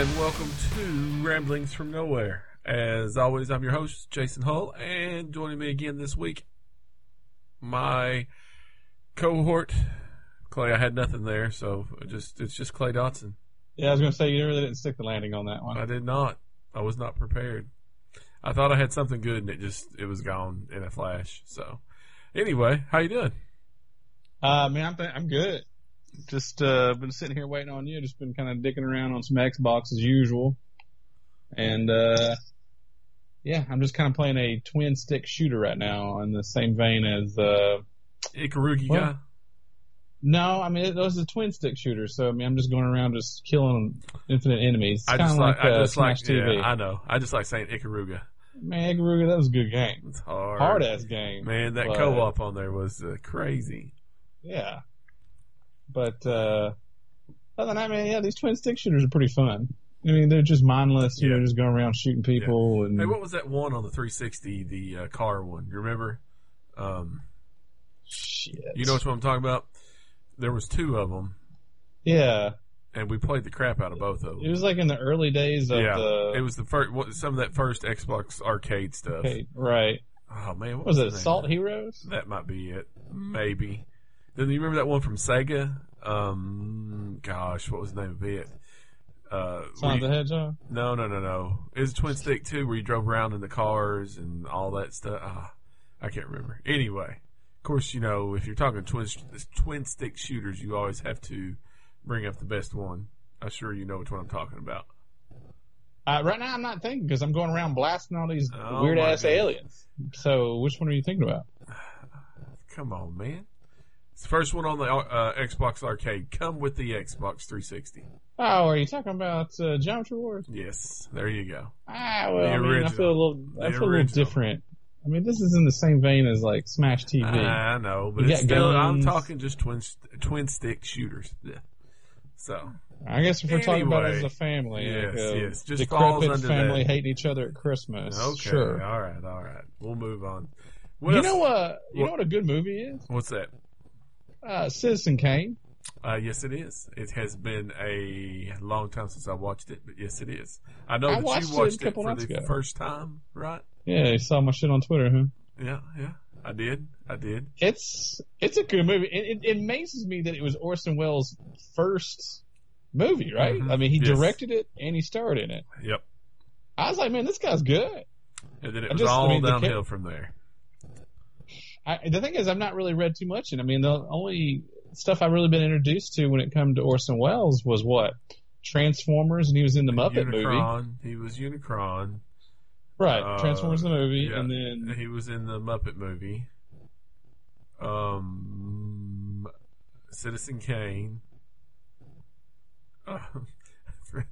and welcome to Ramblings from Nowhere. As always, I'm your host, Jason Hull, and joining me again this week, my cohort, Clay. I had nothing there, so just it's just Clay Dotson. Yeah, I was going to say you really didn't stick the landing on that one. I did not. I was not prepared. I thought I had something good, and it just it was gone in a flash. So, anyway, how you doing? Uh, man, I'm th- I'm good. Just uh, been sitting here waiting on you. Just been kind of dicking around on some Xbox as usual, and uh, yeah, I'm just kind of playing a twin stick shooter right now in the same vein as uh, Ikaruga Well, guy. no, I mean it, those are twin stick shooters. So I mean I'm just going around just killing infinite enemies. It's I kind just of like, like, I uh, just like Smash TV. yeah, I know. I just like saying Ikaruga. Man, Ikaruga, that was a good game. It's hard. Hard ass game. Man, that But- co-op on there was uh, crazy. Yeah. But uh other than that, man, yeah, these twin stick shooters are pretty fun. I mean, they're just mindless, you Yeah. know, just going around shooting people and Hey, what was that one on the 360? The uh, car one. You remember? Um, shit. you know what I'm talking about? There was two of them, Yeah. and we played the crap out of both of them. It was like in the early days of Yeah, the it was the first some of that first Xbox arcade stuff. okay, right. Oh man, what What was it Assault? Heroes? That might be it. Maybe. Then you remember that one from Sega? Um, gosh, what was the name of it? Uh, Sonic you- the Hedgehog? No, no, no, no. It was a twin stick too, where you drove around in the cars and all that stuff. Ah, I can't remember. Anyway, of course, you know if you're talking twin twin stick shooters, you always have to bring up the best one. I'm sure you know which one I'm talking about. Uh, right now, I'm not thinking because I'm going around blasting all these Oh, weird ass aliens. So, which one are you thinking about? Come on, man. It's the first one on the uh, Xbox Arcade. Come with the Xbox 360. Oh, are you talking about uh, Geometry Wars? Yes, there you go. Ah, well, The I mean, I feel a little, I feel a little different. I mean, this is in the same vein as like Smash TV. I know, but still. I'm talking just twin twin stick shooters. Yeah. So I guess if we're talking about it as a family, Yes, like a yes. Just falls decrepit under family that. hating each other at Christmas. okay, Sure. all right, all right. We'll move on. What You else? know what? You What- know what a good movie is? What's that? Uh, Citizen Kane. Uh, yes, it is. It has been a long time since I watched it, but yes, it is. I know I that watched you watched it, couple for the ago. first time, right? Yeah, you saw my shit on Twitter, huh? Yeah, yeah. I did. I did. It's it's a good movie. It, it, it amazes me that it was Orson Welles' first movie, right? Mhm. I mean, he Yes. directed it and he starred in it. Yep. I was like, man, this guy's good. And then it I was just- I all mean, the ca- downhill from there. I, the thing is, I've not really read too much, and I mean, the only stuff I've really been introduced to when it come to Orson Welles was what Transformers, and he was in the Muppet movie, He was Unicron. right? Uh, Transformers the movie, yeah. and then He was in the Muppet movie. Um, Citizen Kane. Uh,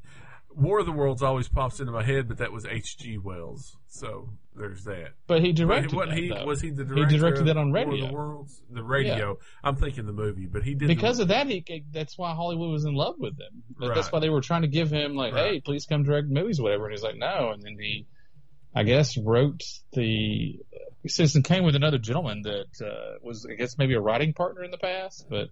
War of the Worlds always pops into my head, but that was H.G. Wells. So there's that. but he But directed wasn't that, he, though. was he the director? He directed that on radio. the Worlds? The radio. I'm thinking the movie, but he did because of that, he that's why Hollywood was in love with him. That's why they were trying to give him like, Right. hey, please come direct movies, or whatever. And he's like, no. And then he, I guess, wrote the Citizen Kane with another gentleman that uh, was, I guess, maybe a writing partner in the past. But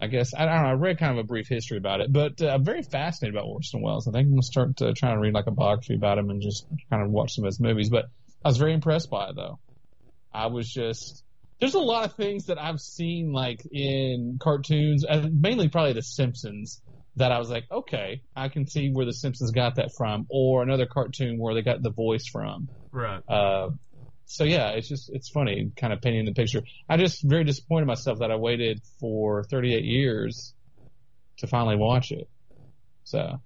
I guess I don't know. I read kind of a brief history about it, but uh, I'm very fascinated about Orson Welles. I think I'm gonna start uh, trying to read like a biography about him and just kind of watch some of his movies. But I was very impressed by it, though. I was just there's a lot of things that I've seen like in cartoons, and mainly probably The Simpsons, that I was like, okay, I can see where The Simpsons got that from, or another cartoon where they got the voice from. right. Uh, so yeah, it's just it's funny, kind of painting the picture. I just very disappointed myself that I waited for 38 years to finally watch it. So,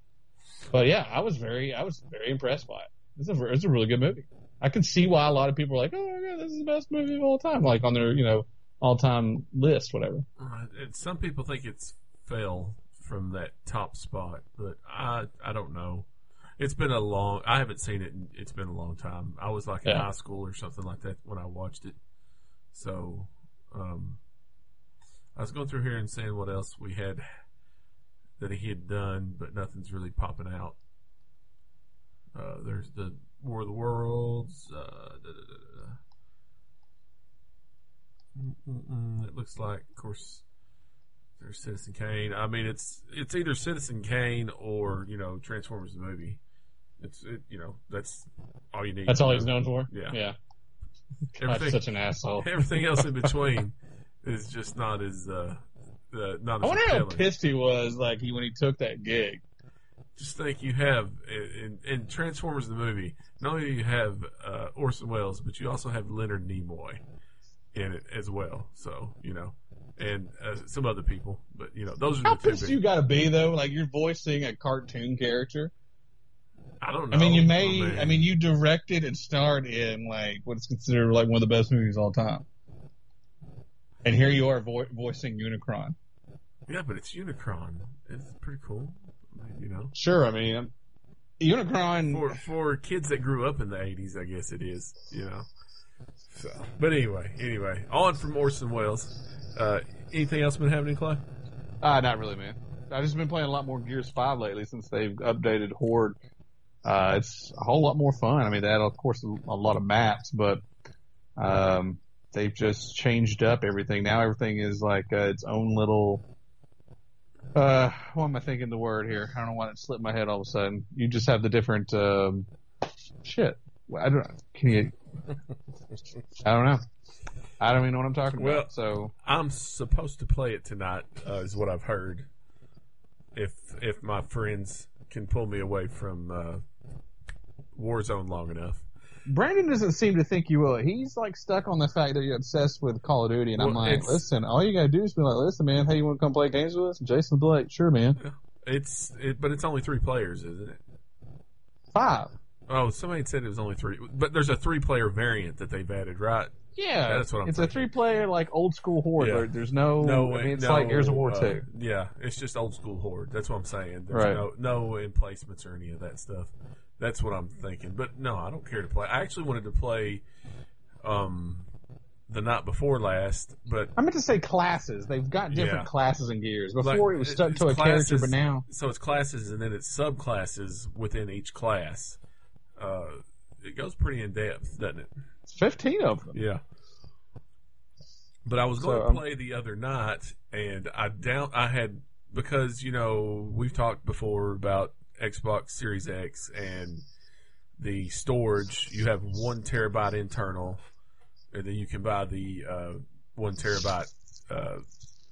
but yeah, I was very I was very impressed by it. It's a it's a really good movie. I can see why a lot of people are like, oh my god, this is the best movie of all time, like on their you know all time list, whatever. Right. And some people think it's fell from that top spot, but I I don't know. It's been a long. I haven't seen it. in- It's been a long time. I was like in Yeah. high school or something like that when I watched it. So, um, I was going through here and saying what else we had that he had done, but nothing's really popping out. Uh, there's the War of the Worlds. Uh, da, da, da, da. It looks like, of course, there's Citizen Kane. I mean, it's it's either Citizen Kane or you know Transformers the movie. It's it, you know that's all you need. That's all he's known for. Yeah. yeah. Everything, such an asshole. everything else in between is just not as uh, uh not as I wonder how pissed he was, like he when he took that gig. Just think you have in, in Transformers the movie. Not only do you have uh, Orson Welles, but you also have Leonard Nimoy in it as well. So you know, and uh, some other people. But you know, those are How the two. pissed big- you got to be though? Like you're voicing a cartoon character. I don't know. I mean, you may. I mean, you directed and starred in like what's considered like one of the best movies of all time. And here you are vo- voicing Unicron. yeah, but it's Unicron. It's pretty cool. You know, Sure, I mean, Unicron. for for kids that grew up in the '80s, I guess it is. You know. So, but anyway, anyway, on from Orson Welles. Uh, anything else been happening, Clay? Uh, not really, man. I've just been playing a lot more Gears 5 lately since they've updated Horde. Uh, it's a whole lot more fun. I mean, they had, of course, a, a lot of maps, but, um, they've just changed up everything. Now everything is like, uh, its own little, uh, what am I thinking the word here? I don't know why it slipped my head all of a sudden. You just have the different, um, shit. I don't, can you, I don't know. I don't even know what I'm talking Well, about. So, I'm supposed to play it tonight, uh, is what I've heard. If if my friends can pull me away from uh, Warzone long enough. Brandon doesn't seem to think you will. He's like stuck on the fact that you're obsessed with Call of Duty, and I'm like, listen, all you gotta do is be like, listen, man, hey, you want to come play games with us? Jason Blake, sure, man. It's it, but it's only three players, isn't it? Five. Oh, somebody said it was only three, but there's a three-player variant that they've added, right? Yeah, That's what I'm saying. It's a three-player like old school horde. Yeah. There's no, No, I mean, it's no, like Gears of War uh, two. Yeah, it's just old school horde. That's what I'm saying. There's Right. no no emplacements or any of that stuff. That's what I'm thinking. But no, I don't care to play. I actually wanted to play um the night before last, but I meant to say classes. They've got different Yeah. classes and Gears. Like, Before it was stuck to a character, but now so it's classes and then it's subclasses within each class. Uh, it goes pretty in depth, doesn't it? it's 15 of them. Yeah. But I was going So, to um, play the other night, and I down I had because you know we've talked before about Xbox Series X and the storage. You have one terabyte internal, and then you can buy the uh, one terabyte uh,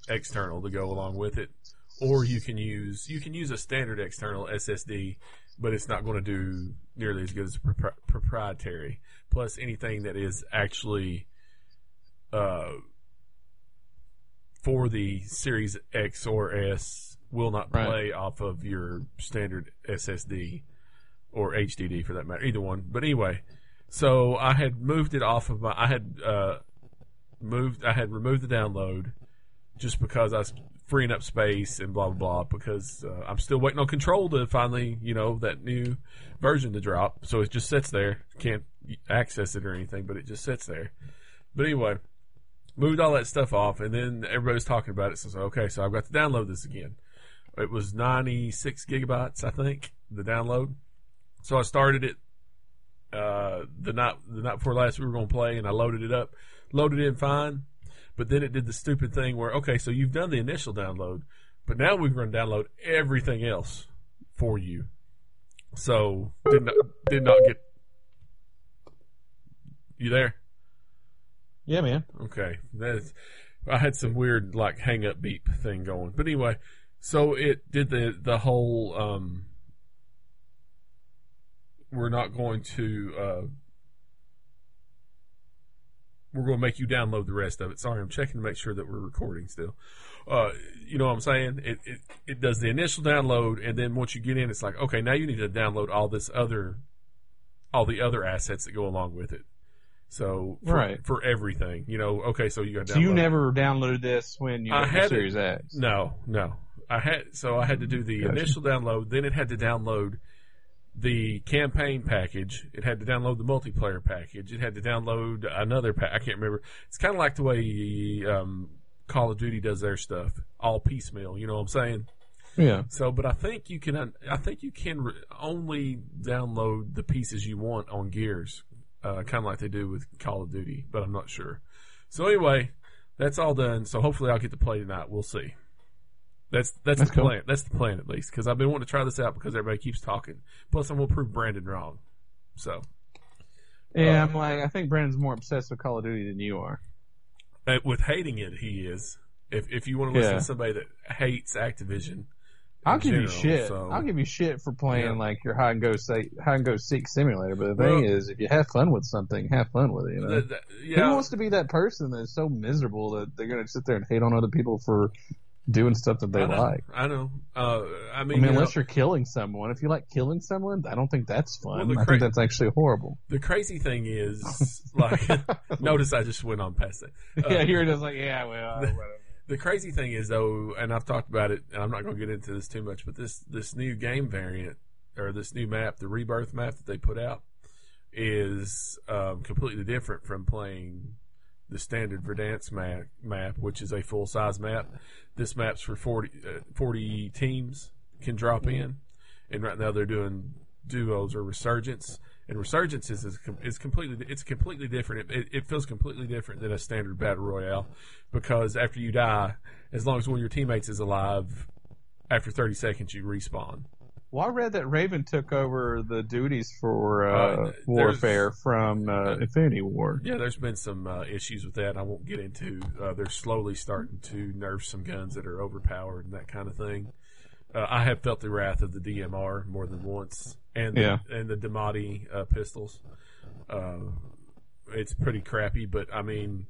external to go along with it, or you can use you can use a standard external SSD, but it's not going to do nearly as good as propri- proprietary. Plus, anything that is actually uh, for the Series X or S will not Right. play off of your standard SSD or HDD for that matter, either one. But anyway, so I had moved it off of my. I had uh, moved. I had removed the download just because I was freeing up space and blah blah blah. Because uh, I'm still waiting on Control to finally, you know, that new version to drop. So it just sits there. Can't access it or anything, but it just sits there. But anyway, moved all that stuff off, and then everybody's talking about it. So I said, okay, so I've got to download this again. It was 96 gigabytes, I think, the download. So I started it uh, the night the night before last. We were going to play, and I loaded it up, loaded in fine. But then it did the stupid thing where, okay, so you've done the initial download, but now we're going to download everything else for you. So did not did not get you there. Yeah, man. Okay, that's I had some weird like hang up beep thing going, but anyway, so it did the the whole. um We're not going to. uh We're going to make you download the rest of it. Sorry, I'm checking to make sure that we're recording still. Uh, you know what I'm saying? It, it it does the initial download, and then once you get in, it's like, okay, now you need to download all this other, all the other assets that go along with it. So for, Right. for everything, you know, okay, so you got So you never downloaded this when you I had. Series X? no, no. I had so I had to do the Gotcha. initial download, then it had to download the campaign package. It had to download the multiplayer package. It had to download another pack. I can't remember. It's kind of like the way um, Call of Duty does their stuff, all piecemeal. You know what I'm saying? Yeah. So, but I think you can. I think you can re- only download the pieces you want on Gears, uh, kind of like they do with Call of Duty. But I'm not sure. So anyway, that's all done. So hopefully I'll get to play tonight. We'll see. That's that's, That's the cool. plan. That's the plan at least because I've been wanting to try this out because everybody keeps talking. Plus, I'm gonna prove Brandon wrong. So Yeah, Uh, I'm like, I think Brandon's more obsessed with Call of Duty than you are. uh, with hating it, he is. If if you want to listen Yeah. to somebody that hates Activision, I'll give you shit. so- I'll give you shit for playing Yeah. like your hide and go say hide and go seek simulator. But the Well- thing is, if you have fun with something, have fun with it. You know. The- Who wants to be that person that's so miserable that they're going to sit there and hate on other people for doing stuff that they I know, like? I know. Uh, I I mean, mean, you know, unless you're killing someone. If you like killing someone, I don't think that's fun. Well, the I think that's actually horrible. the crazy thing is, like, notice I just went on past it. Uh, yeah, here it is. Like, yeah, well, whatever. The crazy thing is though, and I've talked about it, and I'm not going to get into this too much, but this this new game variant or this new map, the Rebirth map that they put out, is um, completely different from playing the standard Verdansk map, map, which is a full size map. This map's for 40, uh, 40 teams can drop in, and right now they're doing duos or resurgence. And resurgence is is, is completely it's completely different. It, it feels completely different than a standard battle royale because after you die, as long as one of your teammates is alive, after 30 seconds you respawn. Well, I read that Raven took over the duties for uh, Uh, warfare from uh, Infinity Ward. Yeah, there's been some uh, issues with that. I won't get into. Uh, they're slowly starting to nerf some guns that are overpowered and that kind of thing. Uh, I have felt the wrath of the DMR more than once, and Yeah. and the Diamatti uh, pistols. Uh, it's pretty crappy, but I mean,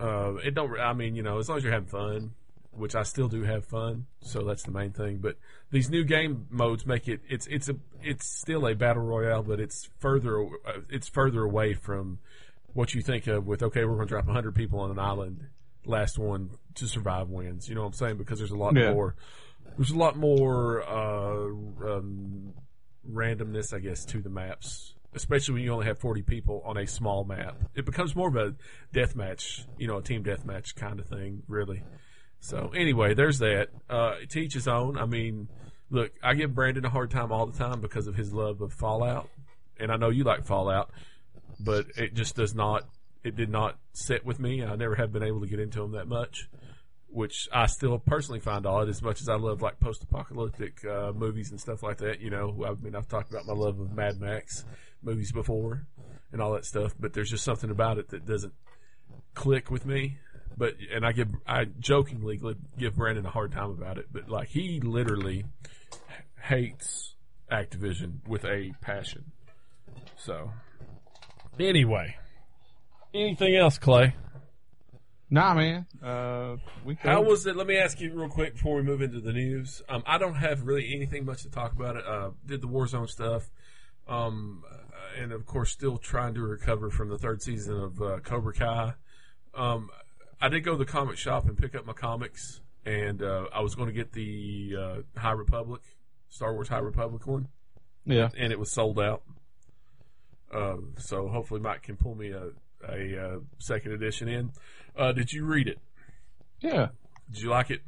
uh, it don't. I mean, you know, as long as you're having fun, which I still do have fun, so that's the main thing. But these new game modes make it. It's it's a it's still a battle royale, but it's further it's further away from what you think of with okay, we're going to drop 100 people on an island, last one to survive wins. You know what I'm saying? Because there's a lot Yeah. more. There's a lot more uh, um, randomness, I guess, to the maps, especially when you only have 40 people on a small map. It becomes more of a death match, you know, a team death match kind of thing, really. So anyway, there's that. Uh, to each his own. I mean, look, I give Brandon a hard time all the time because of his love of Fallout, and I know you like Fallout, but it just does not. It did not sit with me. I never have been able to get into him that much, which I still personally find odd. As much as I love like post-apocalyptic uh, movies and stuff like that, you know, I mean, I've talked about my love of Mad Max movies before and all that stuff, but there's just something about it that doesn't click with me. But and I give I jokingly give Brandon a hard time about it, but like he literally hates Activision with a passion. So anyway, anything else, Clay? Nah, man. Uh, we How was it? Let me ask you real quick before we move into the news. Um, I don't have really anything much to talk about. It uh, did the Warzone stuff, um, and of course, still trying to recover from the third season of uh, Cobra Kai. Um, I did go to the comic shop and pick up my comics, and uh, I was going to get the uh, High Republic, Star Wars High Republic one, yeah. and it was sold out. Uh, so hopefully, Mike can pull me a, a, uh second edition in. Uh, did you read it? Yeah. Did you like it?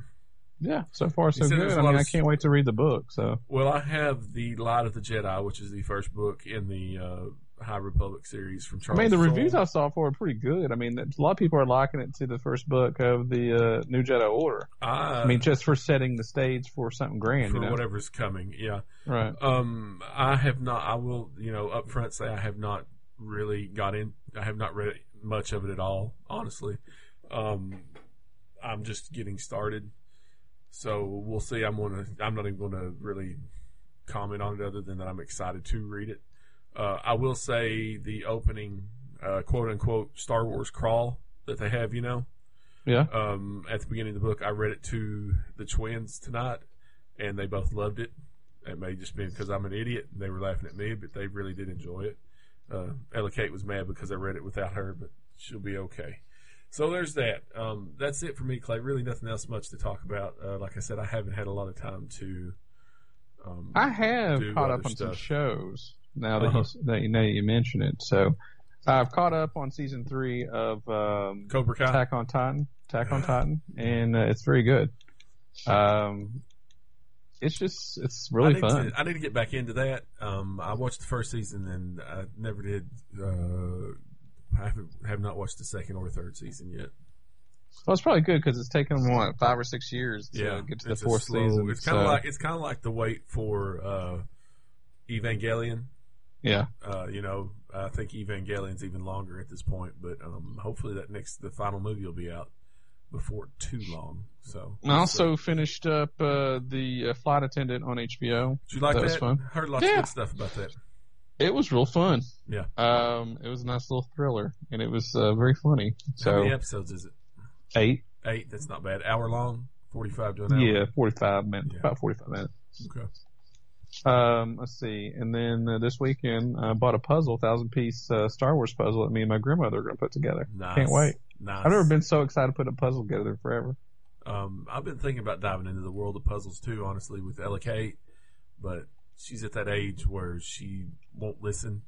Yeah. So far, so good. a I mean, of I can't wait to read the book. So Well, I have the Light of the Jedi, which is the first book in the uh, High Republic series from Charles. I mean, the Soule. reviews I saw for it are pretty good. I mean, a lot of people are liking it to the first book of the uh, New Jedi Order. I, I mean, just for setting the stage for something grand. for you know? whatever's coming, yeah. Right. Um, I have not. I will, you know, up front say I have not really got in. I have not read much of it at all, honestly. Um, I'm just getting started, so we'll see. I'm gonna. I'm not even gonna really comment on it other than that I'm excited to read it. Uh, I will say the opening, uh, quote unquote, Star Wars crawl that they have, you know, Yeah. um, at the beginning of the book. I read it to the twins tonight, and they both loved it. It may just be because I'm an idiot and they were laughing at me, but they really did enjoy it. Uh, Ella Kate was mad because I read it without her, but she'll be okay. So there's that. Um, that's it for me, Clay. Really nothing else much to talk about. Uh, like I said, I haven't had a lot of time to. Um, I have caught up on some shows now that Uh-huh. you that you know you mention it. So I've caught up on season three of um, Cobra Kai. Attack on Titan. Attack on Titan, and uh, it's very good. Um, it's just it's I really need fun. To, I need to get back into that. Um, I watched the first season and I never did. Uh, I haven't, have not watched the second or third season yet. Well, it's probably good because it's taken what five or six years to yeah, get to the fourth slow- season. It's kind of so, like it's kind of like the wait for uh, Evangelion. Yeah, Uh, you know, I think Evangelion's even longer at this point, but um, hopefully that next the final movie will be out before too long. So I also finished up uh, the uh, flight attendant on HBO. did you like that that? was fun. Heard lots Yeah. of good stuff about that. It was real fun. Yeah. Um, it was a nice little thriller, and it was uh, very funny. So How many episodes is it? eight, Eight. That's not bad. Hour long. Forty-five to an hour. yeah, forty-five minutes, Yeah. about forty-five minutes. Okay. Um, let's see. And then uh, this weekend, I bought a puzzle, thousand piece uh, Star Wars puzzle that me and my grandmother are going to put together. Nice. Can't wait. Nice. I've never been so excited to put a puzzle together forever. Um, I've been thinking about diving into the world of puzzles too, honestly, with Ella Kate, but she's at that age where she won't listen.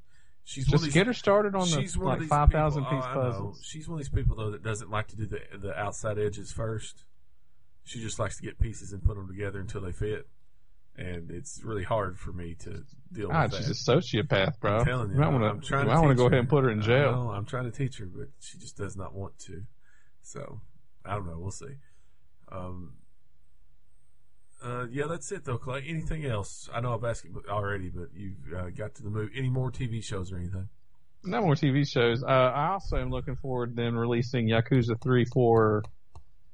She's Just these, get her started on the she's one of like five thousand piece oh, puzzles. She's one of these people though that doesn't like to do the the outside edges first. She just likes to get pieces and put them together until they fit, and it's really hard for me to deal God, with that. she's a sociopath, bro. I'm telling you, might I'm want to. trying to want to go ahead and put her in jail. know, I'm trying to teach her, but she just does not want to. So I don't know. We'll see. Um, uh, yeah, that's it though, Clay. Anything else? I know I've asked you already, but you've uh, got to the movie. Any more TV shows or anything? No more TV shows. Uh, I also am looking forward to them releasing Yakuza 3, 4,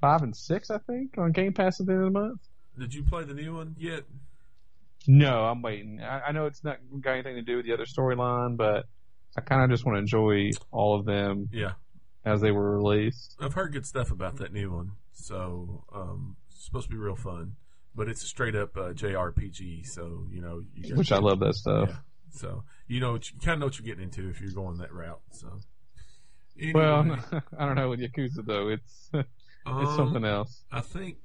5, and 6, I think, on Game Pass at the end of the month. Did you play the new one yet? No, I'm waiting. I, I know it's not got anything to do with the other storyline, but I kind of just want to enjoy all of them Yeah, as they were released. I've heard good stuff about that new one. So um, it's supposed to be real fun, but it's a straight up uh, JRPG. So you know, you got- Which I love that stuff. Yeah. So you know, what you kind of know what you're getting into if you're going that route. So. Well, I don't know with Yakuza though. It's it's um, something else. I think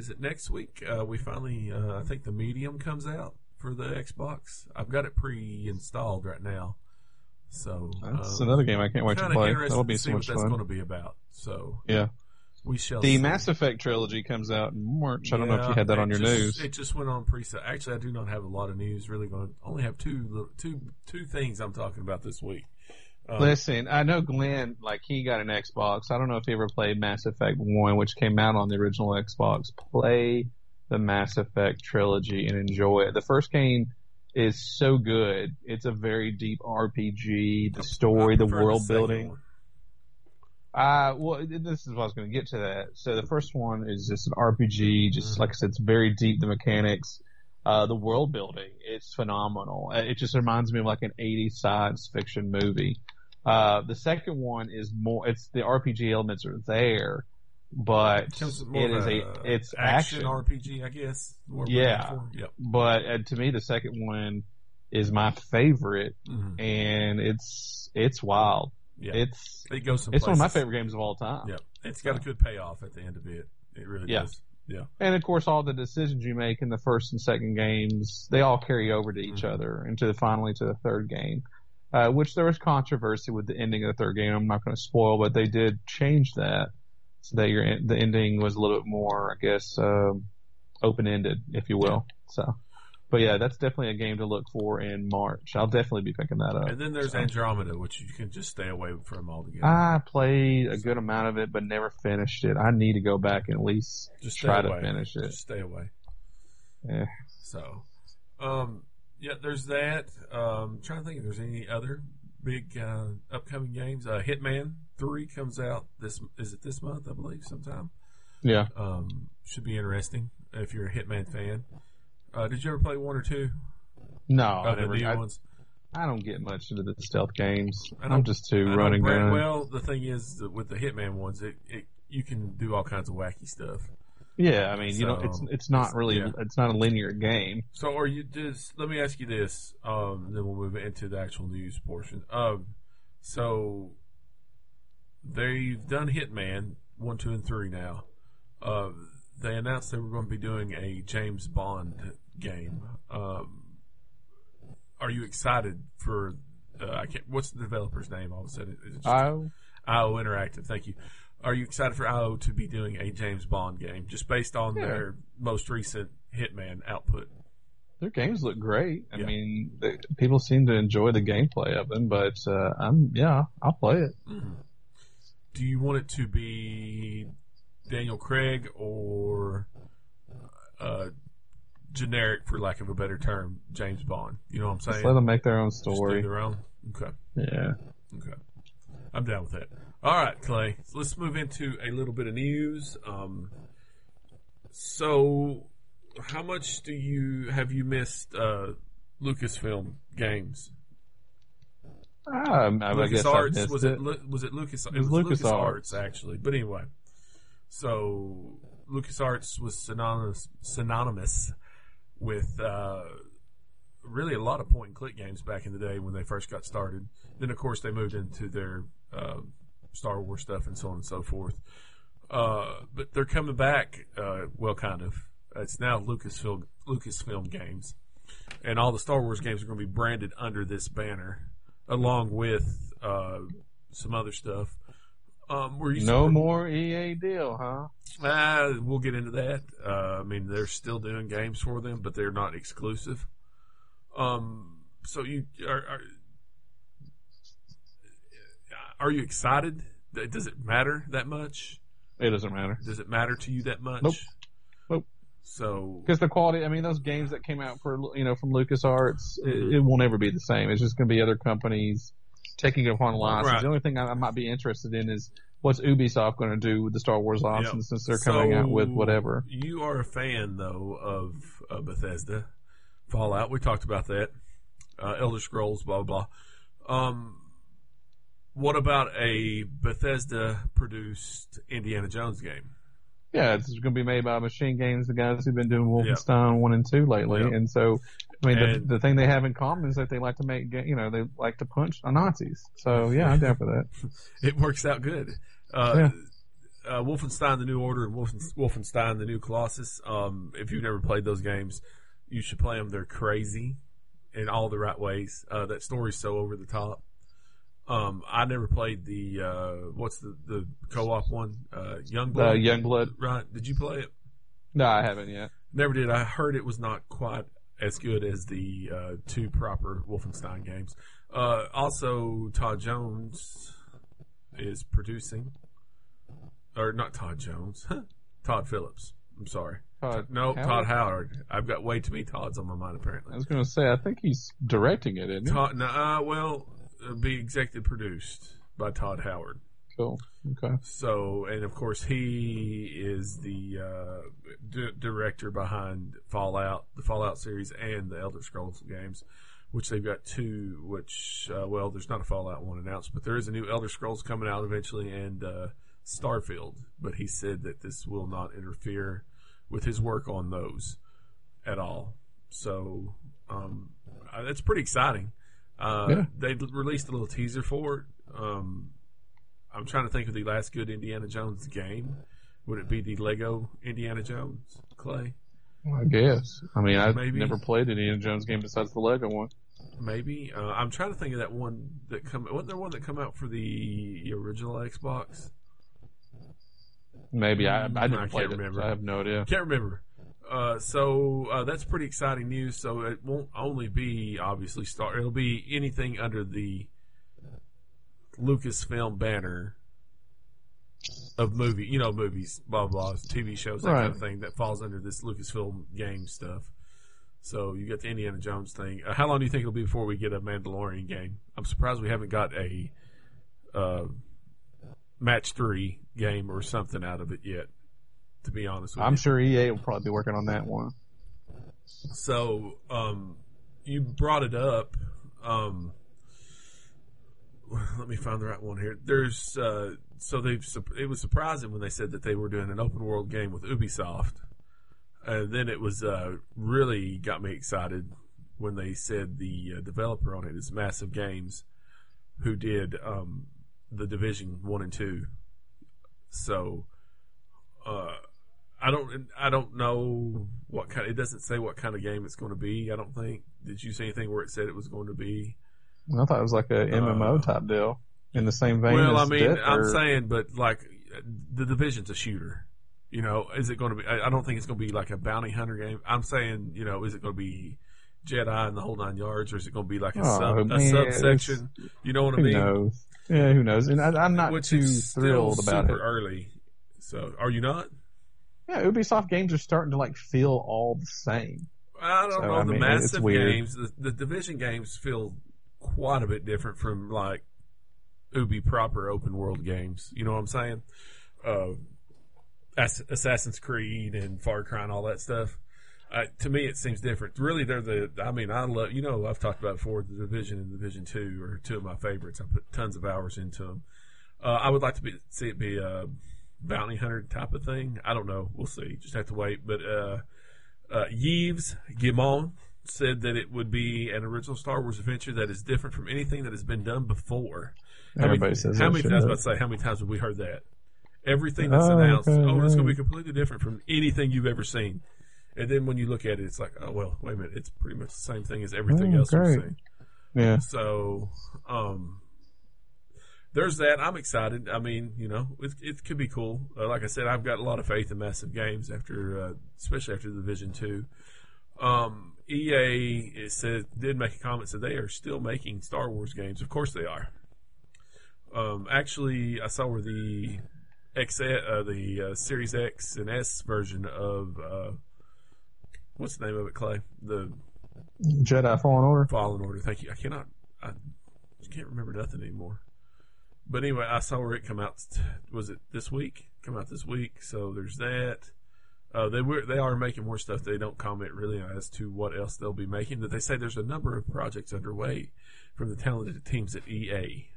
is it next week? Uh, we finally, uh, I think the medium comes out for the Xbox. I've got it pre-installed right now, so That's um, another game I can't wait to play. That'll be to so see what much that's fun. going to be about. So Yeah. we shall. The see. Mass Effect trilogy comes out in March. I don't know if you had that on your just- news. It just went on pre-sale. Actually, I do not have a lot of news. Really, going only have two, two, two things I'm talking about this week. Um, Listen, I know Glenn, like he got an Xbox. I don't know if he ever played Mass Effect 1, which came out on the original Xbox. Play the Mass Effect trilogy and enjoy it. The first game is so good. It's a very deep RPG. The story, the world second building. one. Uh, well, this is what I was going to get to that. So the first one is just an RPG, just like I said, it's very deep, the mechanics, uh, the world building, it's phenomenal. Uh, It just reminds me of like an 80s science fiction movie. Uh, the second one is more, it's the RPG elements are there, but Comes with more it of a, it's action, action. RPG, I guess. More Yeah. Yep. But uh, to me, the second one is my favorite Mhm. and it's, it's wild. Yeah. It's, it goes some it's one of my favorite games of all time. Yep. It's got a good payoff at the end of it. It really Yeah. does. Yeah. And of course, all the decisions you make in the first and second games, they all carry over to each Mhm. other into the finally to the third game. Uh, which there was controversy with the ending of the third game. I'm not going to spoil, but they did change that so that your the ending was a little bit more, I guess, um, open ended, if you will. So, but yeah, that's definitely a game to look for in March. I'll definitely be picking that up. And then there's So- Andromeda, which you can just stay away from altogether. I played a good amount of it, but never finished it. I need to go back and at least just try away. to finish it. Just stay away. Yeah. So, um, yeah, there's that. Um, trying to think if there's any other big uh, upcoming games. Uh, Hitman Three comes out this is it this month? I believe sometime. Yeah. Um, should be interesting if you're a Hitman fan. Uh, did you ever play one or two No, the never. new I, ones? I don't get much into the stealth games. I'm just too I know run and Brad- gun. Well, the thing is with the Hitman ones, it, it you can do all kinds of wacky stuff. yeah, I mean, you know, it's it's not really yeah. it's not a linear game. So, are you just? Let me ask you this. Um, then we'll move into the actual news portion. Um, so they've done Hitman one, two, and three now. Uh, they announced they were going to be doing a James Bond game. Um, are you excited for? Uh, I can't. What's the developer's name? All of a sudden, Is it just- IO Interactive. Thank you. Are you excited for IO to be doing a James Bond game just based on Yeah. their most recent Hitman output? their games look great. I Yeah. mean, they, people seem to enjoy the gameplay of them, but uh, I'm yeah, I'll play it. Mhm. do you want it to be Daniel Craig or uh, generic, for lack of a better term, James Bond? You know what I'm saying? Just let them make their own story. their own. Okay. Yeah. Okay. I'm down with that. All right, Clay. So let's move into a little bit of news. Um, so, how much do you have you missed uh, Lucasfilm games? Um, I, guess I was it. it? Was it Lucas? It was was LucasArts. LucasArts actually. But anyway, so LucasArts was synonymous synonymous with uh, really a lot of point and click games back in the day when they first got started. Then of course they moved into their uh, Star Wars stuff and so on and so forth. Uh, but they're coming back. Uh, well, kind of. It's now Lucasfilm Lucasfilm games, and all the Star Wars games are going to be branded under this banner, along with uh, some other stuff. Um, were you No more EA deal, huh? uh, we'll get into that. Uh, I mean, they're still doing games for them, but they're not exclusive. Um, so you are, are are you excited? Does it matter that much? It doesn't matter Does it matter to you that much? Nope. Nope. So because the quality. I mean, those games that came out for you know from LucasArts, it, it will never be the same. It's just going to be other companies taking it upon license. Right. The only thing I, I might be interested in is what's Ubisoft going to do with the Star Wars license since they're coming out with whatever. You are a fan though of uh, Bethesda, Fallout. We talked about that. Uh, Elder Scrolls, blah blah. blah. Um, what about a Bethesda produced Indiana Jones game? Yeah, it's going to be made by Machine Games, the guys who've been doing Wolfenstein one and two lately, Yep. and so. I mean, And- the, the thing they have in common is that they like to make, you know, they like to punch Nazis. So yeah, I'm down for that. It works out good. Uh, uh, Wolfenstein: The New Order and Wolfenstein: The New Colossus. Um, if you've never played those games, you should play them. They're crazy in all the right ways. Uh, that story's so over the top. Um, I never played the uh, what's the the co-op one? Uh, Uh, Youngblood. Youngblood. Right? Did you play it? No, I haven't yet. Never did. I heard it was not quite as good as the uh, two proper Wolfenstein games. Uh, also, Todd Jones is producing, or not Todd Jones, Todd Phillips. I'm sorry. Todd No, Howard? Todd Howard. I've got way too many Todds on my mind Apparently, I was going to say, I think he's directing it, isn't he? Todd, no, uh, well, it'll be executive produced by Todd Howard. Cool. Okay. So, and of course, he is the uh, d- director behind Fallout, the Fallout series, and the Elder Scrolls games, which they've got two. Which, uh, well, there's not a Fallout one announced, but there is a new Elder Scrolls coming out eventually, and uh, Starfield. But he said that this will not interfere with his work on those at all. So, um, uh, that's pretty exciting. Uh, Yeah. They released a little teaser for it. Um, I'm trying to think of the last good Indiana Jones game. Would it be the Lego Indiana Jones, Clay? I guess. I mean, I've Maybe. never played an Indiana Jones game besides the Lego one. Maybe. Uh, I'm trying to think of that one that come. Wasn't there one that come out for the original Xbox? Maybe I, I didn't can't play it. remember. I have no idea. Can't remember. Uh, so uh, that's pretty exciting news. So it won't only be obviously Star. It'll be anything under the Lucasfilm banner of movie. You know, movies, blah blah, TV shows, that kind of thing that falls under this Lucasfilm game stuff. So you got the Indiana Jones thing. Uh, how long do you think it'll be before we get a Mandalorian game? I'm surprised we haven't got a uh, match three game or something out of it yet. To be honest with I'm you. sure EA will probably be working on that one. So, um, you brought it up. Um, let me find the right one here. There's, uh, so they've, it was surprising when they said that they were doing an open world game with Ubisoft. And then it was, uh, really got me excited when they said the uh, developer on it is Massive Games, who did, um, the Division 1 and 2. So, uh, I don't. I don't know what kind. It doesn't say what kind of game it's going to be. I don't think. Did you see anything where it said it was going to be? I thought it was like a MMO Uh, type deal in the same vein. well, I mean, Death, I'm or- saying, but like the division's a shooter. You know, is it going to be? I I don't think it's going to be like a bounty hunter game. I'm saying, you know, is it going to be Jedi and the whole nine yards, or is it going to be like a Oh, sub a subsection? You know what I who mean? knows? Yeah, who knows? And I, am not which too thrilled about super it. early. So, are you not? Yeah, Ubisoft games are starting to like feel all the same. I don't So, know. I the mean, massive games, the, the division games feel quite a bit different from like Ubi proper open world games. You know what I'm saying? Uh, Ass- Assassin's Creed and Far Cry and all that stuff. Uh, to me, it seems different. Really, they're the. I mean, I love. You know, I've talked about before. The Division and Division Two are two of my favorites. I put tons of hours into them. Uh, I would like to be, see it be a bounty hunter type of thing. I don't know. We'll see. Just have to wait. But uh, uh, Yves Guillemot said that it would be an original Star Wars adventure that is different from anything that has been done before. How many- Everybody says How many? was about to say how many times have we heard that? Everything that's Oh, announced, okay, oh, it's going to be completely different from anything you've ever seen. And then when you look at it, it's like, oh well, wait a minute, it's pretty much the same thing as everything Oh, else we've seen. Yeah. So, um, there's that. I'm excited. I mean, you know, it, it could be cool. Uh, like I said, I've got a lot of faith in massive games after, uh, especially after The Division Two. Um, EA it said did make a comment said they are still making Star Wars games. Of course they are. Um, actually, I saw where the X, uh, the uh, Series X and S version of uh, what's the name of it, Clay? The Jedi Fallen Order. Fallen Order. Thank you. I cannot. I just can't remember nothing anymore. But anyway, I saw where it come out. Was it this week? Come out this week. So there's that. Uh, they were they are making more stuff. They don't comment really as to what else they'll be making. But they say there's a number of projects underway from the talented teams at EA.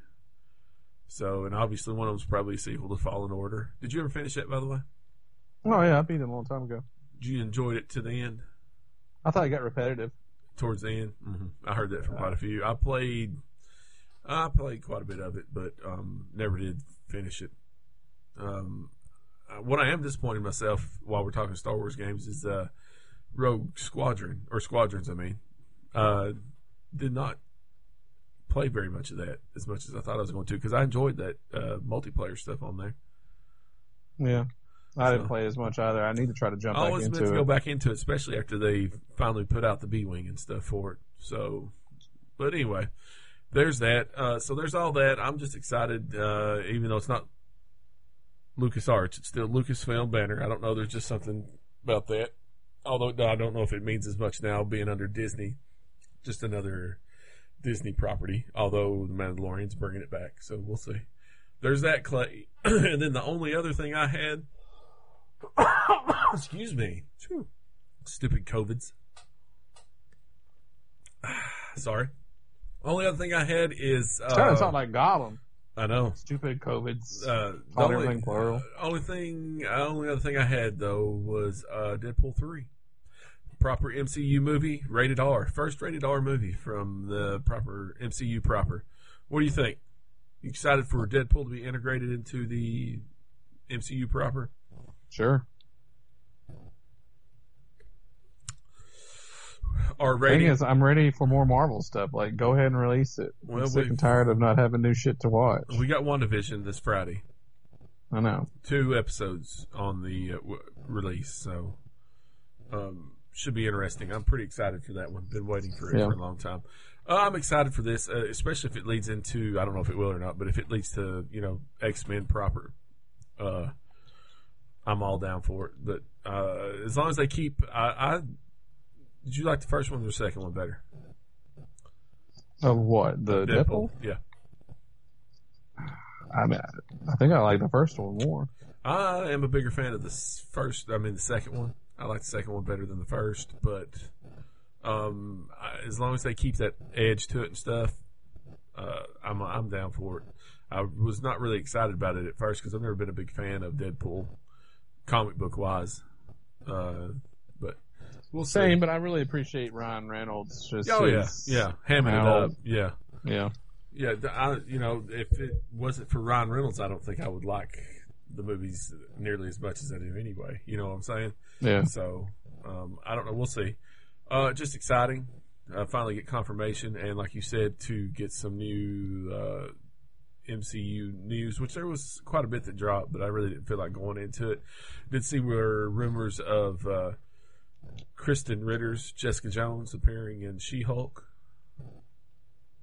So and obviously one of them's probably a sequel to Fallen Order. Did you ever finish that by the way? Oh yeah, I beat it a long time ago. Did you enjoy it to the end? I thought it got repetitive. towards the end. hmm I heard that from quite a few. I played, I played quite a bit of it, but um, never did finish it. Um, uh, what I am disappointed in myself while we're talking Star Wars games is uh, Rogue Squadron or Squadrons. I mean, uh, did not play very much of that as much as I thought I was going to because I enjoyed that uh, multiplayer stuff on there. Yeah. I didn't play as much either. I need to try to jump I back always meant into to it. go back into it, especially after they finally put out the B wing and stuff for it. So, but anyway, there's that. Uh, so there's all that. I'm just excited, uh, even though it's not Lucas Arts, it's still Lucasfilm banner. I don't know. There's just something about that. Although I don't know if it means as much now being under Disney, just another Disney property. Although the Mandalorian's bringing it back, so we'll see. There's that Clay, and then the only other thing I had Excuse me. Phew. Stupid COVIDs. Sorry. Only other thing I had is. Uh, kind of sound like Gollum. I know. Stupid COVIDs. Uh, only, everything plural. uh, only thing, uh, only other thing I had though was uh, Deadpool three, proper MCU movie, rated R, first rated R movie from the proper MCU proper. What do you think? You excited for Deadpool to be integrated into the MCU proper? sure. R Thing is, I'm ready for more Marvel stuff. Like, go ahead and release it. Well, I'm sick we- and tired of not having new shit to watch. We got WandaVision this Friday. I know. Two episodes on the uh, w- release, so um, should be interesting. I'm pretty excited for that one. Been waiting for it Yeah. for a long time. Uh, I'm excited for this, uh, especially if it leads into I don't know if it will or not, but if it leads to you know X Men proper, uh, I'm all down for it. But uh, as long as they keep, I, I did you like the first one or the second one better? Of what? The Deadpool? yeah. I mean, I think I like the first one more. I am a bigger fan of the first. I mean, the second one. I like the second one better than the first, but um, I, as long as they keep that edge to it and stuff, uh, I'm I'm down for it. I was not really excited about it at first because I've never been a big fan of Deadpool, comic book wise. Uh, but we'll. Same, but I really appreciate Ryan Reynolds. Just Oh yeah, yeah, hamming it up. Yeah, yeah. yeah. I, you know, if it wasn't for Ryan Reynolds, I don't think I would like the movies nearly as much as I do anyway. You know what I'm saying? Yeah. So um, I don't know. We'll see. Uh, just exciting. Uh, finally get confirmation, and like you said, to get some new uh, MCU news, which there was quite a bit that dropped, but I really didn't feel like going into it. Did see were rumors of uh, Krysten Ritter's Jessica Jones appearing in She Hulk.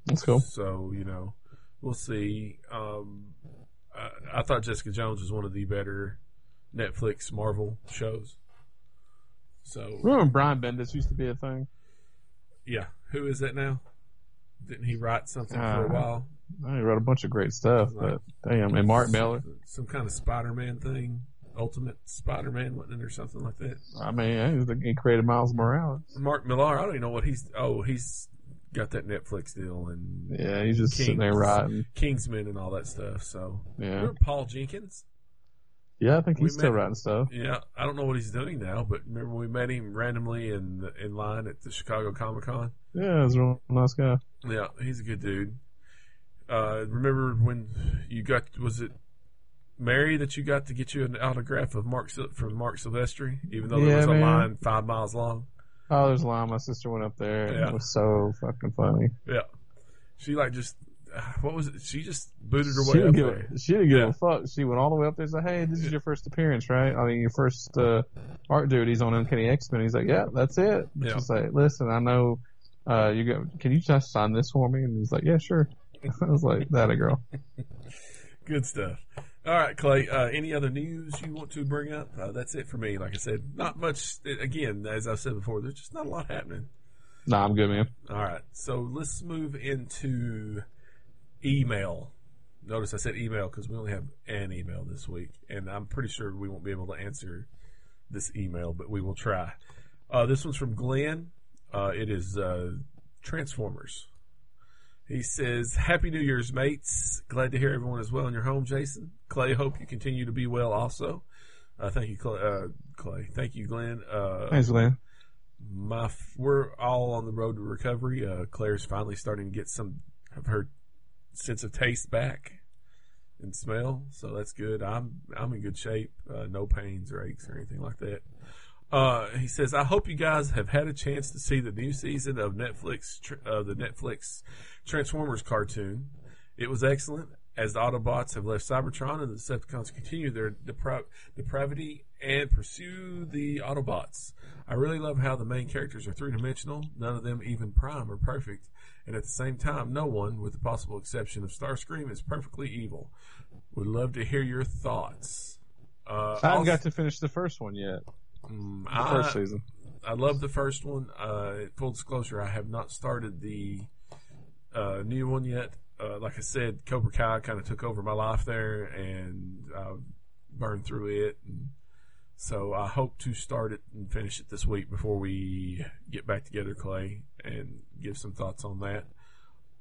That's cool. So you know, we'll see. Um, I, I thought Jessica Jones was one of the better Netflix Marvel shows. So Remember Brian Bendis used to be a thing? yeah, who is that now? Didn't he write something for a Uh, while? He wrote a bunch of great stuff, but damn, and Mark Millar. Some kind of Spider-Man thing, Ultimate Spider-Man, wasn't it, or something like that? I mean, he created Miles Morales. Mark Millar, I don't even know what he's. Oh, he's got that Netflix deal and Yeah, he's just sitting there Kings. writing. Kingsman and all that stuff. So Yeah, remember Paul Jenkins? yeah, I think We he's still met- writing stuff. Yeah, I don't know what he's doing now, but remember we met him randomly in in line at the Chicago Comic Con. Yeah, he's a real nice guy. Yeah, he's a good dude. Uh, remember when you got was it Mary that you got to get you an autograph of Mark from Marc Silvestri, even though there Yeah, was a man. line five miles long. Oh, there's a line. My sister went up there. And Yeah. It was so fucking funny. Yeah, she like just uh, what was it? She just booted her way up give there. she didn't give Yeah. a fuck. She went all the way up there and said, "Hey, this is your first appearance, right? I mean, your first uh, art duties on Uncanny X Men." He's like, "Yeah, that's it." Yeah. She's like, "Listen, I know uh, you. Can you just sign this for me?" And he's like, "Yeah, sure." I was like, "That a girl." Good stuff. All right, Clay. Uh, any other news you want to bring up? Uh, that's it for me. Like I said, not much. Again, as I've said before, there's just not a lot happening. Nah, I'm good, man. All right, so let's move into email. Notice I said email because we only have an email this week, and I'm pretty sure we won't be able to answer this email, but we will try. Uh, this one's from Glenn. Uh, it is uh, Transformers. He says, "Happy New Year's, mates! Glad to hear everyone is well in your home, Jason. Clay, hope you continue to be well. Also, uh, thank you, Clay. Uh, Clay. Thank you, Glenn. Uh, Thanks, Glenn. my f- we're all on the road to recovery. Uh, Claire's finally starting to get some of her sense of taste back and smell, so that's good. I'm I'm in good shape. Uh, no pains or aches or anything like that. Uh, he says, "I hope you guys have had a chance to see the new season of Netflix, uh, the Netflix Transformers cartoon. It was excellent." As the Autobots have left Cybertron and the Decepticons continue their depra- depravity and pursue the Autobots. I really love how the main characters are three dimensional. None of them, even Prime, are perfect. And at the same time, no one, with the possible exception of Starscream, is perfectly evil. Would love to hear your thoughts. Uh, I haven't also- got to finish the first one yet. Mm, The first I, season. I love the first one. Uh, full disclosure, I have not started the uh, new one yet. Uh, like I said, Cobra Kai kind of took over my life there, and I burned through it. And so I hope to start it and finish it this week before we get back together, Clay, and give some thoughts on that.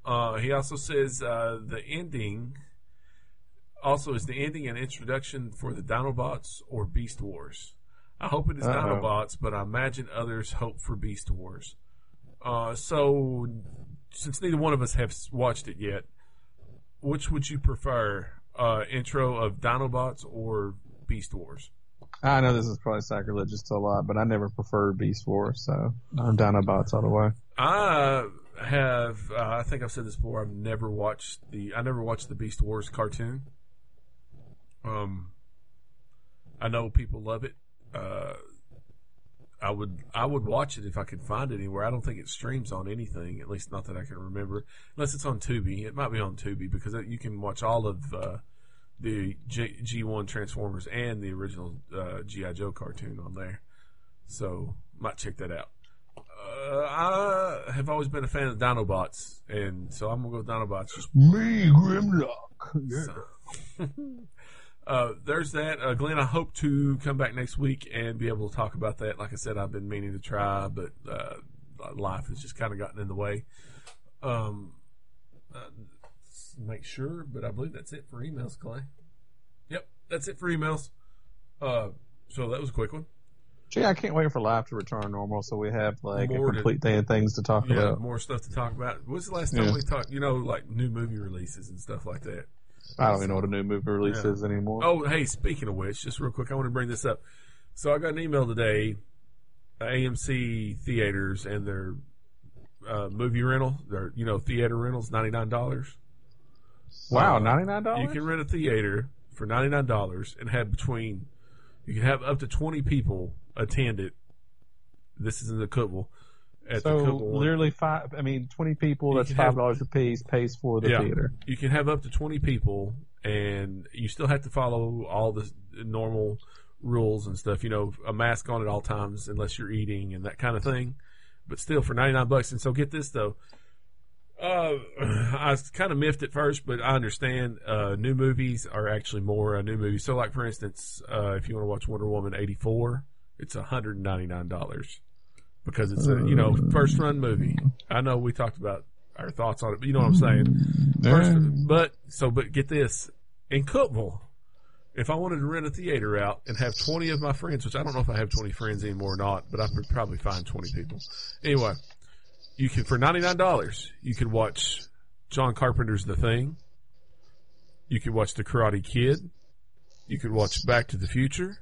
Uh, he also says uh, the ending also is the ending and introduction for the Dinobots or Beast Wars. I hope it is Uh-oh. Dinobots, but I imagine others hope for Beast Wars. Uh, so, since neither one of us have watched it yet, which would you prefer? Uh, intro of Dinobots or Beast Wars? I know this is probably sacrilegious to a lot, but I never preferred Beast Wars, so I'm Dinobots all the way. I have. Uh, I think I've said this before. I've never watched the. I never watched the Beast Wars cartoon. Um, I know people love it. Uh, I would. I would watch it if I could find it anywhere. I don't think it streams on anything. At least not that I can remember. Unless it's on Tubi. It might be on Tubi because you can watch all of uh, the G- G1 Transformers and the original uh, GI Joe cartoon on there. So might check that out. Uh, I have always been a fan of Dinobots, and so I'm gonna go with Dinobots. Just Me, Grimlock. so. uh, there's that. Uh, Glenn, I hope to come back next week and be able to talk about that. Like I said, I've been meaning to try, but uh, life has just kind of gotten in the way. Um, uh, make sure, but I believe that's it for emails, Clay. Yep, that's it for emails. Uh, so that was a quick one. Gee, I can't wait for life to return normal so we have like More a to- complete day of things to talk Yeah, about. more stuff to talk about. When's the last time Yeah. we talked? You know, like new movie releases and stuff like that. I don't even know what a new movie release Yeah. is anymore. Oh, hey, speaking of which, just real quick, I want to bring this up. So I got an email today, uh, AMC theaters and their uh, movie rental, their you know theater rentals, ninety nine dollars. wow, ninety nine dollars. You can rent a theater for ninety nine dollars and have between you can have up to twenty people attend it. This is in the Cookeville, at so the one. literally five. I mean, twenty people. You That's five dollars a piece. Pays for the Yeah. theater. you can have up to 20 people and you still have to follow all the normal rules and stuff you know a mask on at all times unless you're eating and that kind of thing but still for 99 bucks and so get this though uh, I was kind of miffed at first, but I understand. Uh, new movies are actually more uh, new movies. So, like for instance, uh, if you want to watch Wonder Woman eighty four, it's hundred and ninety nine dollars because it's a you know mm. first run movie. I know we talked about our thoughts on it, but you know what I'm saying. First, but so but get this in Cookeville. If I wanted to rent a theater out and have 20 of my friends, which I don't know if I have 20 friends anymore or not, but I could probably find 20 people. Anyway, you can for $99, you could watch John Carpenter's The Thing. You could watch The Karate Kid. You could watch Back to the Future.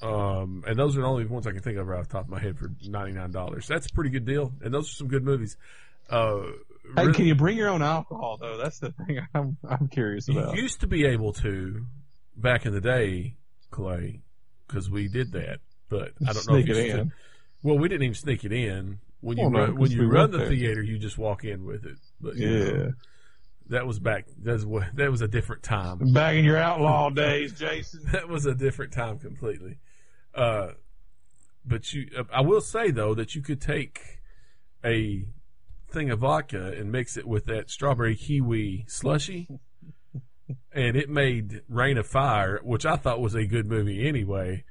Um, and those are the only ones I can think of right off the top of my head for $99. That's a pretty good deal. And those are some good movies. Uh, Hey, really- can you bring your own alcohol though? That's the thing I'm I'm curious you about. used to be able to back in the day, Clay, because we did that. But I don't know if you it still- in. Well, we didn't even sneak it in. When you Well, no, run, you we run the there. theater, you just walk in with it. But you Yeah. know, that was back. That's what that was a different time. Back in your outlaw days, Jason. that was a different time completely. Uh, but you, I will say though that you could take a thing of vodka and mix it with that strawberry kiwi slushy, and it made Reign of Fire, which I thought was a good movie anyway,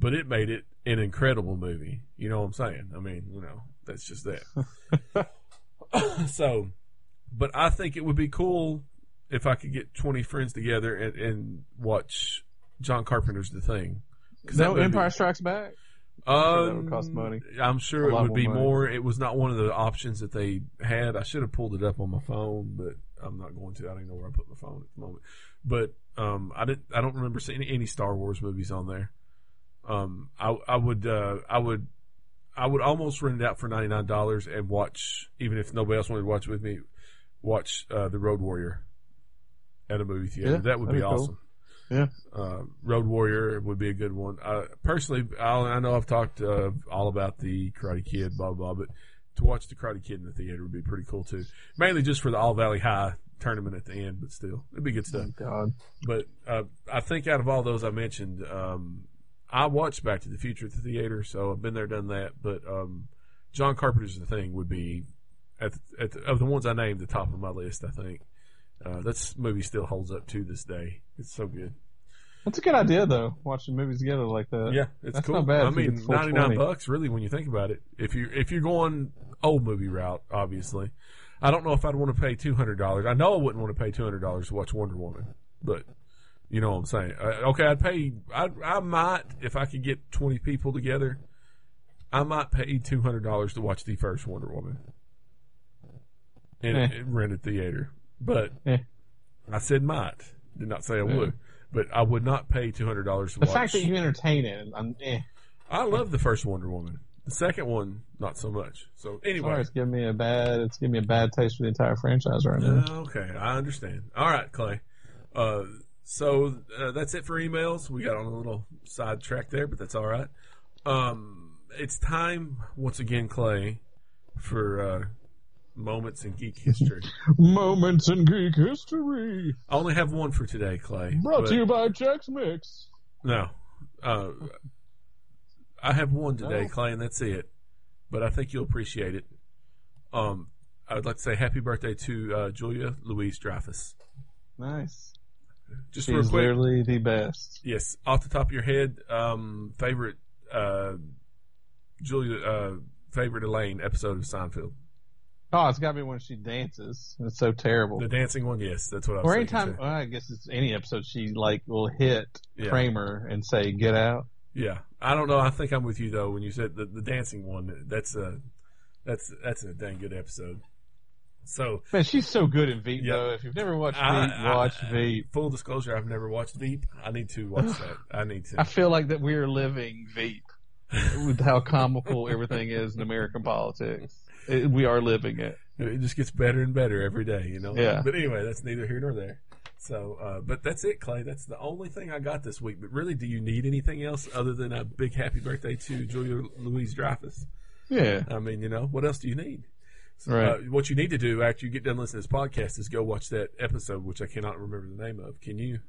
but it made it an incredible movie. You know what I'm saying? I mean, you know, that's just that. so, but I think it would be cool if I could get 20 friends together and, and watch John Carpenter's The Thing. 'Cause that No movie- Empire Strikes Back. um, that would cost money. I'm sure it would be more money. more. It was not one of the options that they had. I should have pulled it up on my phone, but I'm not going to. I don't even know where I put my phone at the moment. But um, I didn't. I don't remember seeing any Star Wars movies on there. Um, I I would uh, I would I would almost rent it out for ninety nine dollars and watch even if nobody else wanted to watch with me. Watch uh, the Road Warrior at a movie theater. Yeah, that would that'd be awesome. cool. Yeah. Uh, Road Warrior would be a good one. Uh, personally, I, I know I've talked uh, all about the Karate Kid, blah blah, blah, but to watch the Karate Kid in the theater would be pretty cool too. Mainly just for the All Valley High tournament at the end, but still, it'd be good stuff. God. But uh, I think out of all those I mentioned, um, I watched Back to the Future at the theater, so I've been there, done that. But um, John Carpenter's The Thing would be at, at the, of the ones I named the top of my list. I think uh, that movie still holds up to this day. It's so good. That's a good idea though. Watching movies together like that. Yeah, it's That's cool. not bad I mean, get the full ninety nine bucks really when you think about it. If you if you're going old movie route, obviously, I don't know if I'd want to pay two hundred dollars. I know I wouldn't want to pay two hundred dollars to watch Wonder Woman, but you know what I'm saying. Uh, okay, I'd pay. I I might if I could get twenty people together. I might pay two hundred dollars to watch the first Wonder Woman in Eh. a rented theater, but Eh. I said might. Did not say I Yeah. would, but I would not pay two hundred dollars to The watch. fact that you entertain it, I'm, eh. I love the first Wonder Woman. The second one, not so much. So Sorry, anyway, it's giving me a bad. It's giving me a bad taste for the entire franchise right now. Uh, okay, I understand. All right, Clay. Uh, so uh, that's it for emails. We got on a little sidetrack there, but that's all right. Um, it's time once again, Clay, for uh, moments in geek history. Moments in geek history. I only have one for today, Clay. Brought but- to you by Chex Mix. No. Uh, I have one today, No. Clay, and that's it. But I think you'll appreciate it. Um, I would like to say happy birthday to uh, Julia Louise Dreyfus. Nice. Just real She's quick, literally the best. yes, off the top of your head, um, favorite uh, Julia, uh, favorite Elaine episode of Seinfeld, Oh, it's got to be when she dances. It's so terrible. the dancing one. Yes, that's what I was saying. or anytime, well, I guess it's any episode she like will hit Yeah. Kramer and say, "Get out." Yeah, I don't know. I think I'm with you though when you said the, the dancing one. That's a that's that's a dang good episode. So Man, she's so good in Veep Yeah. though. If you've never watched I- Veep, I- watch Veep. full disclosure, I've never watched Veep. I need to watch that. I need to. I feel like that we are living Veep with how comical everything is in American politics. It, we are living it. It just gets better and better every day, you know. Yeah. But anyway, that's neither here nor there. So, uh, but that's it, Clay. That's the only thing I got this week. But really, do you need anything else other than a big happy birthday to Julia Louise Dreyfus? Yeah. I mean, you know, what else do you need? So, Right. uh, what you need to do after you get done listening to this podcast is go watch that episode, which I cannot remember the name of. Can you?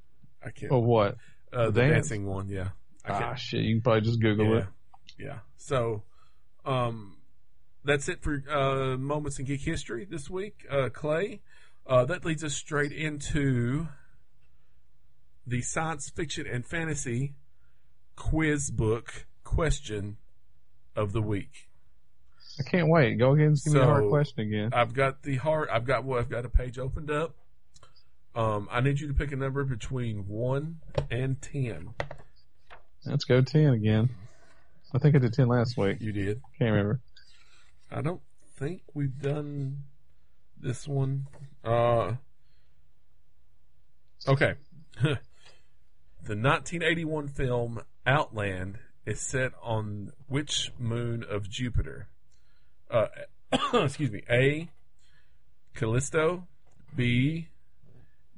I can't. Oh, what? uh, the the dance? dancing one, yeah. I Ah, shit. You can probably just Google yeah. it. Yeah. So, um, that's it for uh, moments in geek history this week, uh, Clay. Uh, that leads us straight into the science fiction and fantasy quiz book question of the week. I can't wait. Go ahead and give me a hard So- question again. I've got the heart. I've got well, I've got a page opened up. Um, I need you to pick a number between one and ten. Let's go 10 again. I think I did 10 last week. You did. Can't remember. I don't think we've done this one. Uh, okay. the 1981 film Outland is set on which moon of Jupiter? Uh, excuse me. A. Callisto. B.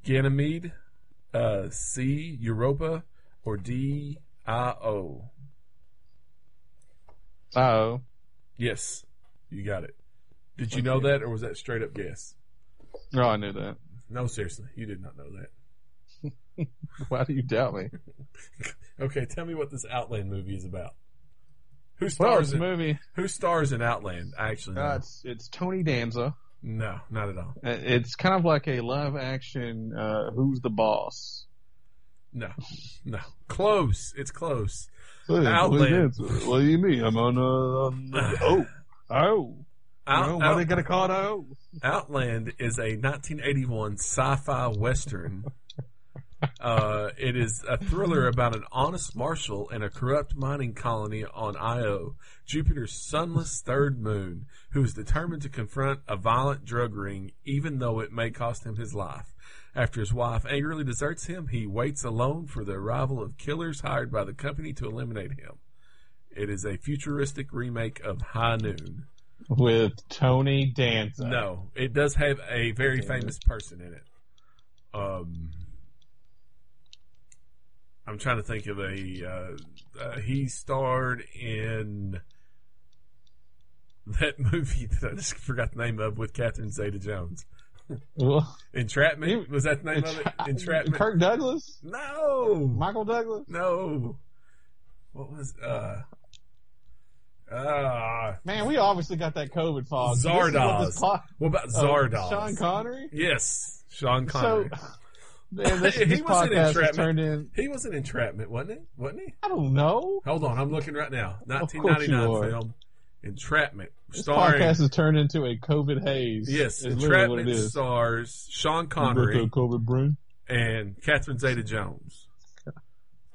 Ganymede. Uh, C. Europa. Or D. Io. Oh. Yes, you got it. Did you know that, or was that straight up guess? No, I knew that. No, seriously, you did not know that. Why do you doubt me? Okay, tell me what this Outland movie is about. Who stars a in movie. Who stars in Outland? I actually know. Uh, it's, it's Tony Danza. no, not at all. Uh, It's kind of like a live action, uh, Who's the Boss? No, no, close. It's close. Hey, Outland. What do you mean? I'm on, uh, on oh. Oh. Out, No, why Out- they gonna call it oh? Outland is a 1981 sci-fi western. Uh, it is a thriller about an honest marshal and a corrupt mining colony on Io, Jupiter's sunless third moon, who is determined to confront a violent drug ring, even though it may cost him his life. After his wife angrily deserts him, he waits alone for the arrival of killers hired by the company to eliminate him. It is a futuristic remake of High Noon. With Tony Danza. No, it does have a very famous person in it. Um, I'm trying to think of a. Uh, uh, he starred in that movie that I just forgot the name of with Catherine Zeta-Jones. Well, Entrapment He- was that the name of it? Entrapment. Kirk Douglas? No, Michael Douglas? no. What was uh? Ah, Man, we obviously got that COVID fog. Zardoz. po- what about uh, Zardoz? Sean Connery? Yes, Sean Connery. So, man, this, He was in podcast Entrapment. turned in. He was an entrapment, wasn't he? Wasn't he? I don't know. Hold on, I'm looking right now. 1999 film, Entrapment, This starring podcast has turned into a COVID haze. yes, is literally what it Entrapment stars Sean Connery COVID brain. and Catherine Zeta-Jones.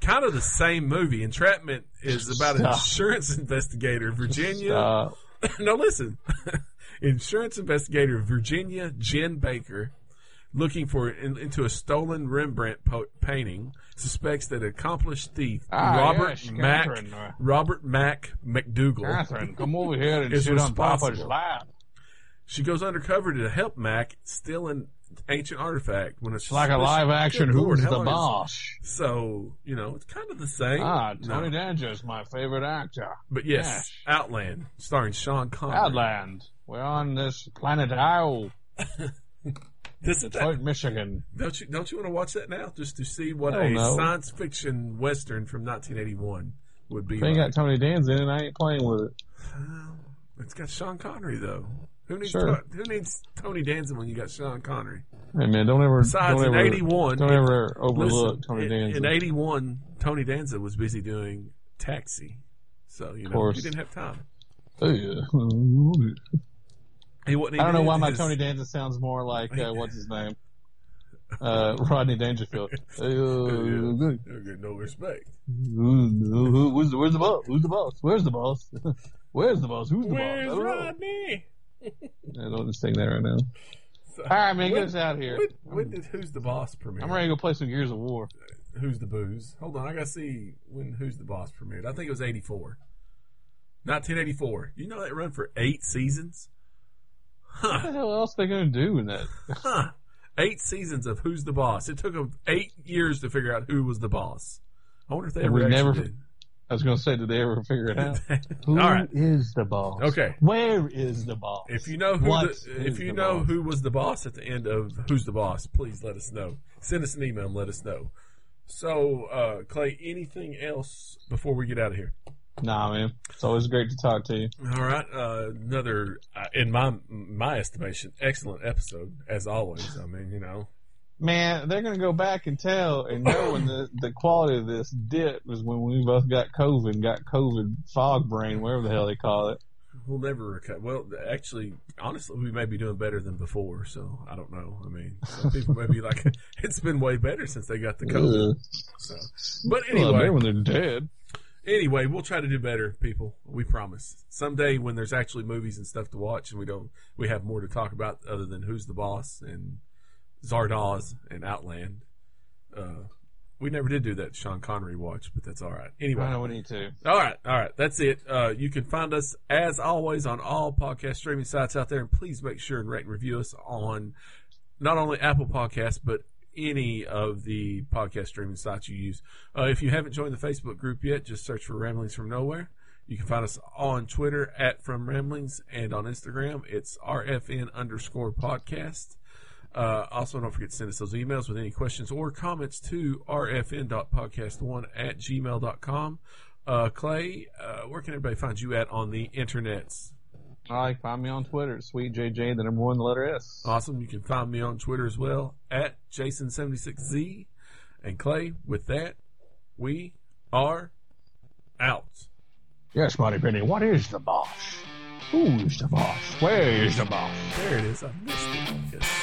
Kind of the same movie. Entrapment is about an insurance investigator, Virginia. Stop. no, listen. Insurance investigator Virginia Gin Baker, looking for in, into a stolen Rembrandt po- painting, suspects that accomplished thief Ah, Robert yes, Mack Catherine, Robert Mack MacDougal. Catherine, come over here and Is sit on Papa's responsible. lap. She goes undercover to help Mack steal an ancient artifact when it's It's like a live action Who's the Boss? So you know it's kind of the same. Ah, No. Tony Danza is my favorite actor. But yes, Yes. Outland, starring Sean Connery. Outland. We're on this planet Owl, that- Detroit, Michigan. Don't you don't you want to watch that now just to see what a no. science fiction western from 1981 would be If ain't like? got Tony Danza in it, I ain't playing with it. Well, it's got Sean Connery though. Who needs Sure. Who needs Tony Danza when you got Sean Connery? Hey man, don't ever, Besides, don't in ever, '81, don't ever overlook listen, Tony Danza. in '81, Tony Danza was busy doing Taxi, so you know he didn't have time. Oh, yeah. I don't know why my his- Tony Danza sounds more like uh, what's his name, uh, Rodney Dangerfield. Uh, good. He'll get no respect. Who's where's the boss? Who's the boss? Where's the boss? Where's the boss? Who's the Where's boss? I don't know. Rodney? I don't just sing that right now. So- All right, man, when- get us out of here. When, when did Who's the Boss premiere? I'm ready to go play some Gears of War. Who's the Booze? Hold on, I gotta see when Who's the Boss premiered. I think it was '84, not 1984. You know that run for eight seasons? What Huh? the hell else are they going to do in that? Huh? Eight seasons of Who's the Boss. It took them eight years to figure out who was the boss. I wonder if they And ever we never- did. I was going to say, did they ever figure it out? All right. is the boss? Okay. Where is the boss? If you know who What the, if you the know boss? who was the boss at the end of Who's the Boss, please let us know. Send us an email and let us know. So, uh, Clay, anything else before we get out of here? Nah, man. It's always great to talk to you. All right, uh, another, uh, in my my estimation, excellent episode as always. I mean, you know, Man, they're going to go back and tell and know when the, the quality of this dip was when we both got COVID, got COVID fog brain, whatever the hell they call it. we'll never recover. Well, actually, honestly, we may be doing better than before. So I don't know. I mean, some people may be like, it's been way better since they got the COVID. Ugh. So, but anyway, better when they're dead. Anyway, we'll try to do better, people. We promise. Someday when there's actually movies and stuff to watch and we don't we have more to talk about other than Who's the Boss and Zardoz and Outland. Uh we never did do that Sean Connery watch, but that's all right. Anyway, I know we need to. all right, all right. That's it. Uh, you can find us as always on all podcast streaming sites out there, and please make sure and rate and review us on not only Apple Podcasts but any of the podcast streaming sites you use. Uh, if you haven't joined the Facebook group yet, just search for Ramblings from Nowhere. You can find us on Twitter at From Ramblings and on Instagram it's RFN underscore podcast. Uh, also, don't forget to send us those emails with any questions or comments to rfn.podcast1 at gmail.com. Uh, Clay, uh, where can everybody find you at on the internets? All right, find me on Twitter, Sweet JJ, the number one, the letter S. Awesome. You can find me on Twitter as well at Jason76Z. And Clay, with that, we are out. Yes, Monty Penny, what is the boss? Who's the boss? Where is the boss? There it is. I missed it. Yes.